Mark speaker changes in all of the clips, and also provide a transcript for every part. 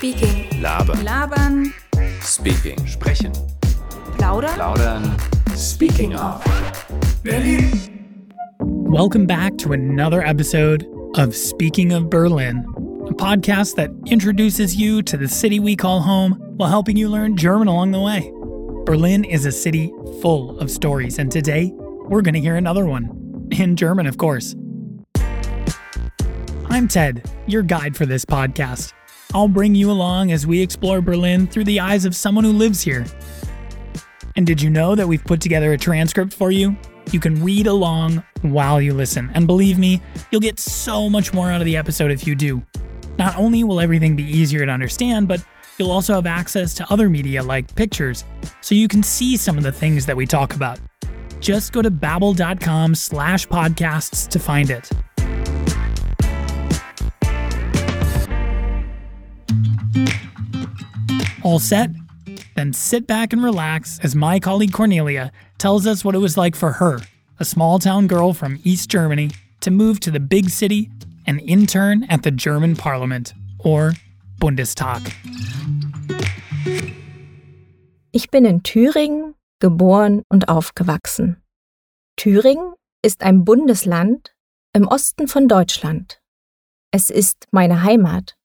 Speaker 1: Speaking.
Speaker 2: Labern.
Speaker 1: Labern.
Speaker 2: Speaking. Sprechen.
Speaker 1: Plaudern.
Speaker 2: Plaudern. Speaking of. Berlin.
Speaker 3: Welcome back to another episode of Speaking of Berlin, a podcast that introduces you to the city we call home while helping you learn German along the way. Berlin is a city full of stories, and today we're going to hear another one. In German, of course. I'm Ted, your guide for this podcast. I'll bring you along as we explore Berlin through the eyes of someone who lives here. And did you know that we've put together a transcript for you? You can read along while you listen, and believe me, you'll get so much more out of the episode if you do. Not only will everything be easier to understand, but you'll also have access to other media like pictures, so you can see some of the things that we talk about. Just go to babbel.com slash podcasts to find it. All set? Then sit back and relax as my colleague Cornelia tells us what it was like for her, a small town girl from East Germany, to move to the big city and intern at the German Parliament, or Bundestag.
Speaker 4: Ich bin in Thüringen geboren und aufgewachsen. Thüringen ist ein Bundesland im Osten von Deutschland. Es ist meine Heimat.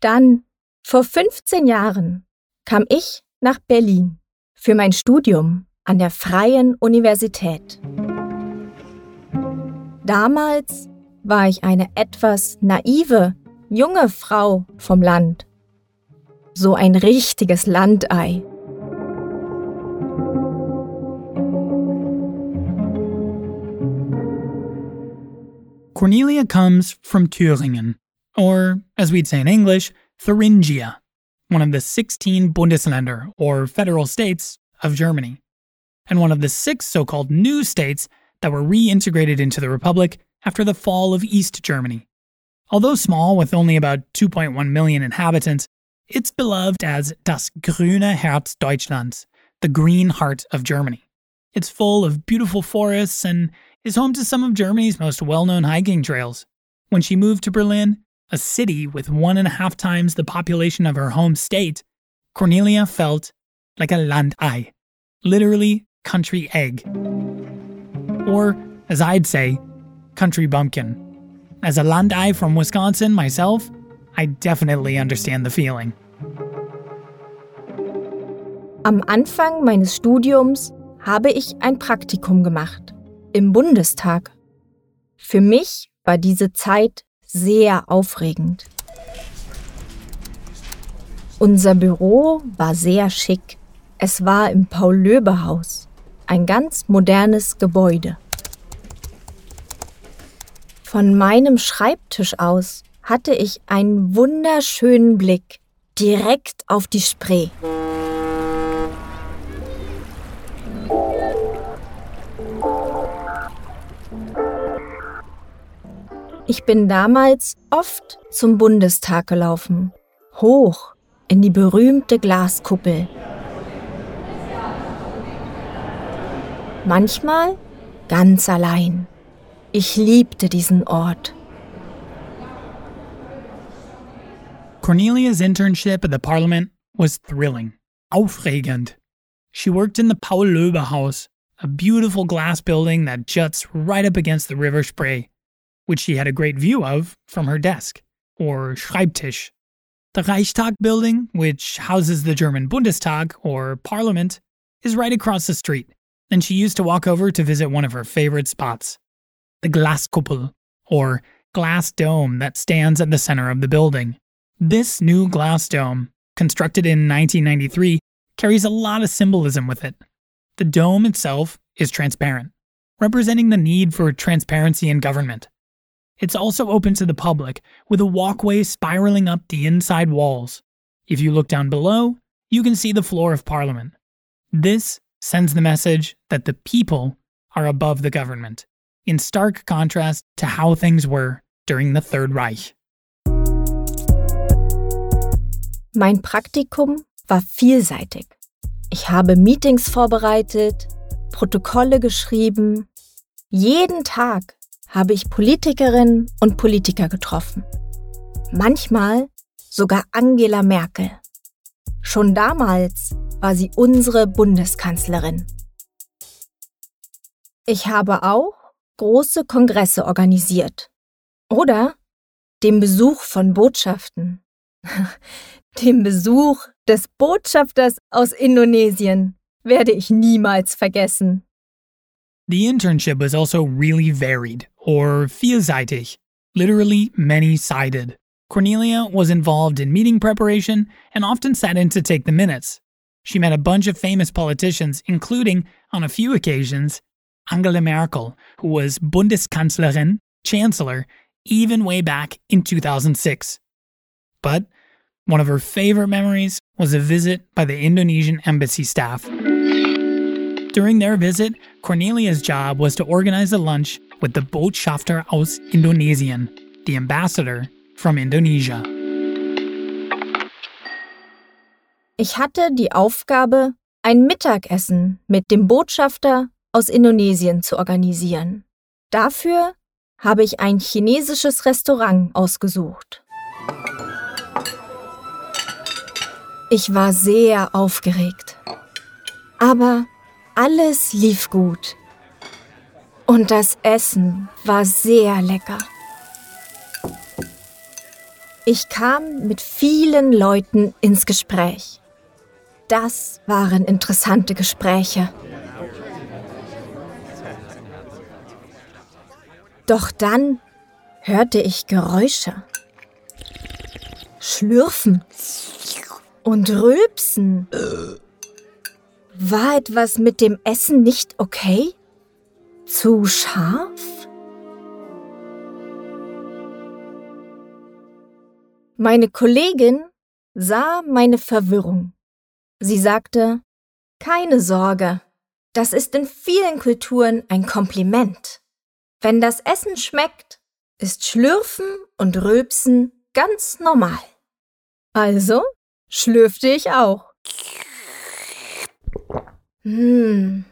Speaker 4: Dann, vor 15 Jahren, kam ich nach Berlin für mein Studium an der Freien Universität. Damals war ich eine etwas naive, junge Frau vom Land. So ein richtiges Landei.
Speaker 3: Cornelia comes from Thüringen, or as we'd say in English, Thuringia, one of the 16 Bundesländer, or federal states, of Germany, and one of the six so called new states that were reintegrated into the Republic after the fall of East Germany. Although small, with only about 2.1 million inhabitants, it's beloved as das grüne Herz Deutschlands, the green heart of Germany. It's full of beautiful forests and is home to some of Germany's most well known hiking trails. When she moved to Berlin, a city with one and a half times the population of her home state, Cornelia felt like a Landei, literally country egg. Or, as I'd say, country bumpkin. As a Landei from Wisconsin myself, I definitely understand the feeling.
Speaker 4: Am Anfang meines Studiums habe ich ein Praktikum gemacht im Bundestag. Für mich war diese Zeit sehr aufregend. Unser Büro war sehr schick. Es war im Paul-Löbe-Haus, ein ganz modernes Gebäude. Von meinem Schreibtisch aus hatte ich einen wunderschönen Blick direkt auf die Spree. Ich bin damals oft zum Bundestag gelaufen, hoch in die berühmte Glaskuppel. Manchmal ganz allein. Ich liebte diesen Ort.
Speaker 3: Cornelia's internship at the parliament was thrilling, aufregend. She worked in the Paul Löbe House, a beautiful glass building that juts right up against the River Spree, which she had a great view of from her desk, or Schreibtisch. The Reichstag building, which houses the German Bundestag, or parliament, is right across the street, and she used to walk over to visit one of her favorite spots the Glaskuppel, or glass dome that stands at the center of the building. This new glass dome, constructed in 1993, carries a lot of symbolism with it. The dome itself is transparent, representing the need for transparency in government. It's also open to the public, with a walkway spiraling up the inside walls. If you look down below, you can see the floor of Parliament. This sends the message that the people are above the government, in stark contrast to how things were during the Third Reich.
Speaker 4: Mein Praktikum war vielseitig. Ich habe Meetings vorbereitet, Protokolle geschrieben. Jeden Tag habe ich Politikerinnen und Politiker getroffen. Manchmal sogar Angela Merkel. Schon damals war sie unsere Bundeskanzlerin. Ich habe auch große Kongresse organisiert. Oder den Besuch von Botschaften. den Besuch des Botschafters aus Indonesien werde ich niemals vergessen.
Speaker 3: The internship was also really varied, or vielseitig, literally many sided. Cornelia was involved in meeting preparation and often sat in to take the minutes. She met a bunch of famous politicians, including, on a few occasions, Angela Merkel, who was Bundeskanzlerin, Chancellor, even way back in 2006. But one of her favorite memories was a visit by the Indonesian embassy staff. During their visit, Cornelia's job was to organize a lunch with the Botschafter aus Indonesien, the ambassador from Indonesia.
Speaker 4: Ich hatte die Aufgabe, ein Mittagessen mit dem Botschafter aus Indonesien zu organisieren. Dafür habe ich ein chinesisches Restaurant ausgesucht. Ich war sehr aufgeregt. Aber alles lief gut. Und das Essen war sehr lecker. Ich kam mit vielen Leuten ins Gespräch. Das waren interessante Gespräche. Doch dann hörte ich Geräusche. Schlürfen und Rülpsen. War etwas mit dem Essen nicht okay? Zu scharf? Meine Kollegin sah meine Verwirrung. Sie sagte, keine Sorge, das ist in vielen Kulturen ein Kompliment. Wenn das Essen schmeckt, ist Schlürfen und Rülpsen ganz normal. Also schlürfte ich auch. Hm.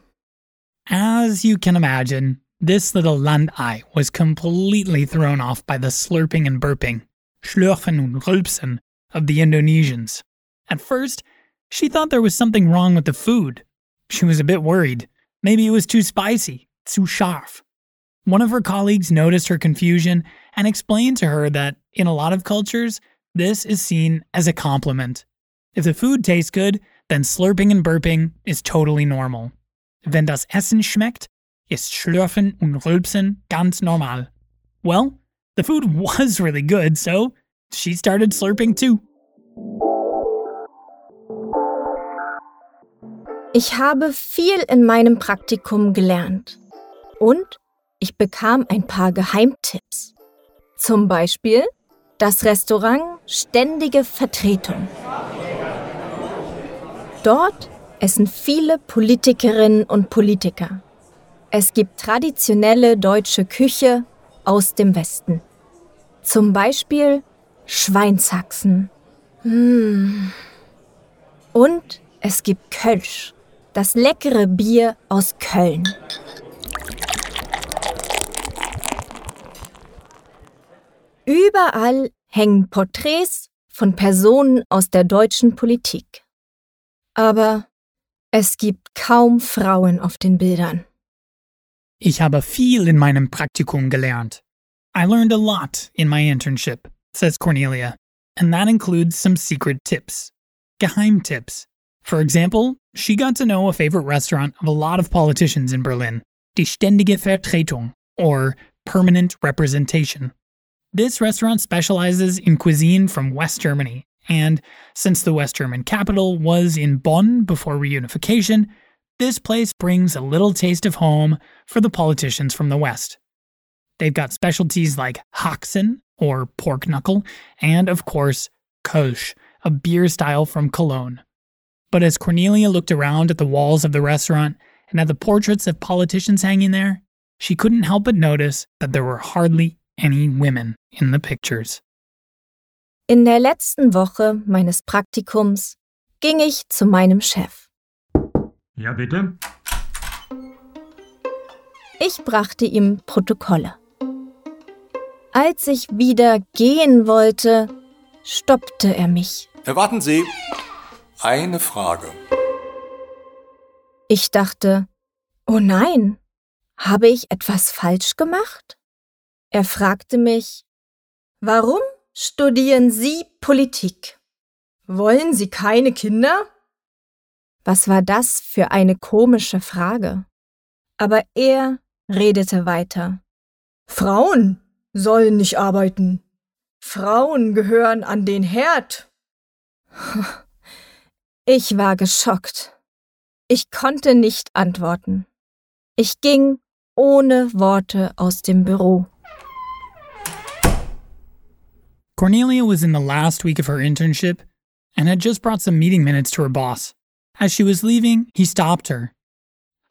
Speaker 3: As you can imagine, this little Landei was completely thrown off by the slurping and burping, schlürfen und rülpsen, of the Indonesians. At first, she thought there was something wrong with the food. She was a bit worried. Maybe it was too spicy, too scharf. One of her colleagues noticed her confusion and explained to her that in a lot of cultures, this is seen as a compliment. If the food tastes good, then slurping and burping is totally normal. Wenn das Essen schmeckt, ist Schlürfen und Rülpsen ganz normal. Well, the food was really good, so she started slurping too.
Speaker 4: Ich habe viel in meinem Praktikum gelernt. Und ich bekam ein paar Geheimtipps. Zum Beispiel das Restaurant Ständige Vertretung. Dort essen viele Politikerinnen und Politiker. Es gibt traditionelle deutsche Küche aus dem Westen. Zum Beispiel Schweinshaxen. Hm. Und es gibt Kölsch, das leckere Bier aus Köln. Überall hängen Porträts von Personen aus der deutschen Politik. Aber es gibt kaum Frauen auf den Bildern.
Speaker 3: Ich habe viel in meinem Praktikum gelernt. I learned a lot in my internship, says Cornelia, and that includes some secret tips. Geheimtipps. For example, she got to know a favorite restaurant of a lot of politicians in Berlin, Die Ständige Vertretung, or permanent representation. This restaurant specializes in cuisine from West Germany, and since the West German capital was in Bonn before reunification, this place brings a little taste of home for the politicians from the West. They've got specialties like Haxen, or pork knuckle, and of course, Kölsch, a beer style from Cologne. But as Cornelia looked around at the walls of the restaurant and at the portraits of politicians hanging there, she couldn't help but notice that there were hardly any women in the pictures.
Speaker 4: In der letzten Woche meines Praktikums ging ich zu meinem Chef.
Speaker 1: Ja, bitte?
Speaker 4: Ich brachte ihm Protokolle. Als ich wieder gehen wollte, stoppte er mich.
Speaker 2: Erwarten Sie. Eine Frage.
Speaker 4: Ich dachte, oh nein, habe ich etwas falsch gemacht? Er fragte mich, warum studieren Sie Politik? Wollen Sie keine Kinder? Was war das für eine komische Frage? Aber er redete weiter. Frauen sollen nicht arbeiten. Frauen gehören an den Herd. Ich war geschockt. Ich konnte nicht antworten. Ich ging ohne Worte aus dem Büro.
Speaker 3: Cornelia was in the last week of her internship and had just brought some meeting minutes to her boss. As she was leaving, he stopped her.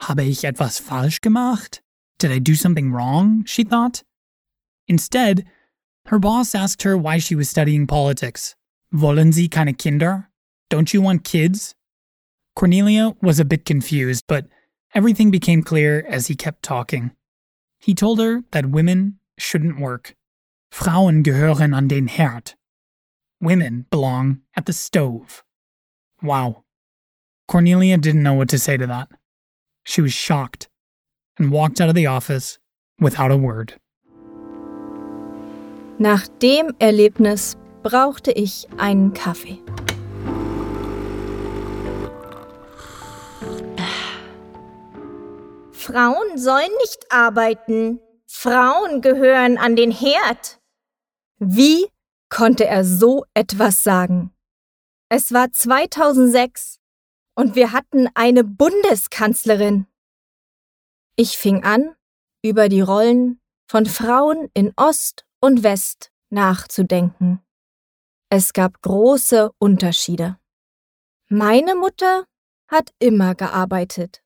Speaker 3: Habe ich etwas falsch gemacht? Did I do something wrong? She thought. Instead, her boss asked her why she was studying politics. Wollen Sie keine Kinder? Don't you want kids? Cornelia was a bit confused, but everything became clear as he kept talking. He told her that women shouldn't work. Frauen gehören an den Herd. Women belong at the stove. Wow. Cornelia didn't know what to say to that. She was shocked and walked out of the office without a word.
Speaker 4: Nach dem Erlebnis brauchte ich einen Kaffee. Frauen sollen nicht arbeiten. Frauen gehören an den Herd. Wie konnte er so etwas sagen? Es war 2006 und wir hatten eine Bundeskanzlerin. Ich fing an, über die Rollen von Frauen in Ost und West nachzudenken. Es gab große Unterschiede. Meine Mutter hat immer gearbeitet.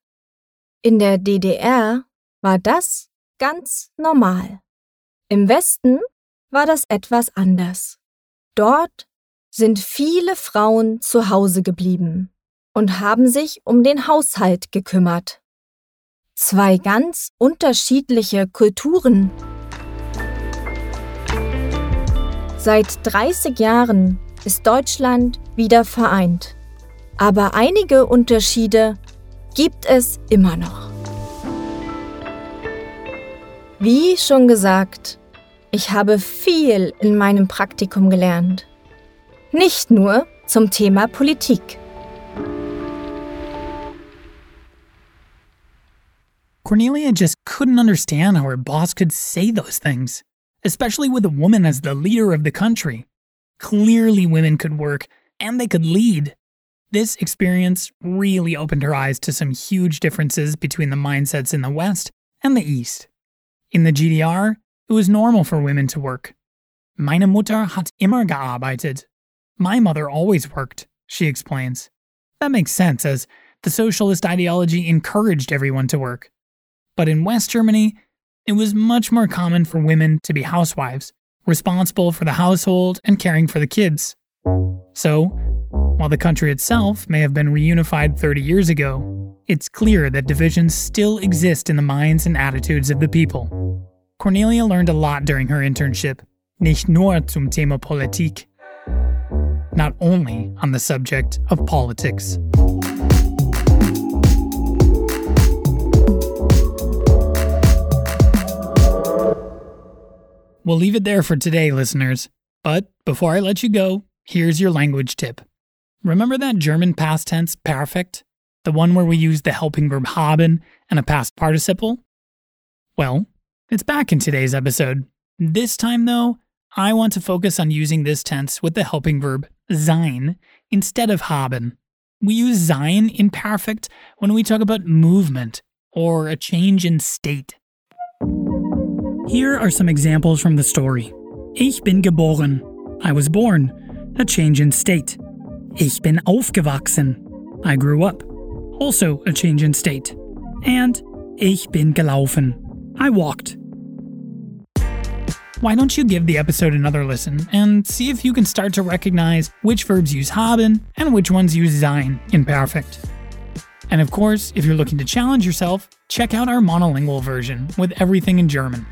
Speaker 4: In der DDR war das ganz normal. Im Westen war das etwas anders. Dort sind viele Frauen zu Hause geblieben und haben sich um den Haushalt gekümmert. Zwei ganz unterschiedliche Kulturen. Seit 30 Jahren ist Deutschland wieder vereint. Aber einige Unterschiede gibt es immer noch. Wie schon gesagt, ich habe viel in meinem Praktikum gelernt. Nicht nur zum Thema Politik.
Speaker 3: Cornelia just couldn't understand how her boss could say those things, especially with a woman as the leader of the country. Clearly, women could work and they could lead. This experience really opened her eyes to some huge differences between the mindsets in the West and the East. In the GDR, it was normal for women to work. Meine Mutter hat immer gearbeitet. My mother always worked, she explains. That makes sense, as the socialist ideology encouraged everyone to work. But in West Germany, it was much more common for women to be housewives, responsible for the household and caring for the kids. So, while the country itself may have been reunified 30 years ago, it's clear that divisions still exist in the minds and attitudes of the people. Cornelia learned a lot during her internship, nicht nur zum Thema Politik, not only on the subject of politics. We'll leave it there for today, listeners. But before I let you go, here's your language tip. Remember that German past tense perfect? The one where we use the helping verb haben and a past participle? Well, it's back in today's episode. This time, though, I want to focus on using this tense with the helping verb sein instead of haben. We use sein in perfect when we talk about movement or a change in state. Here are some examples from the story. Ich bin geboren. I was born. A change in state. Ich bin aufgewachsen. I grew up. Also a change in state. And ich bin gelaufen. I walked why don't you give the episode another listen and see if you can start to recognize which verbs use haben and which ones use sein in perfect. And of course, if you're looking to challenge yourself, check out our monolingual version with everything in German.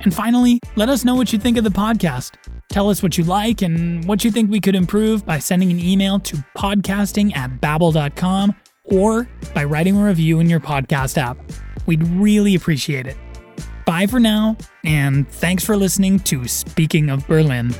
Speaker 3: And finally, let us know what you think of the podcast. Tell us what you like and what you think we could improve by sending an email to podcasting at babbel.com or by writing a review in your podcast app. We'd really appreciate it. Bye for now, and thanks for listening to Speaking of Berlin.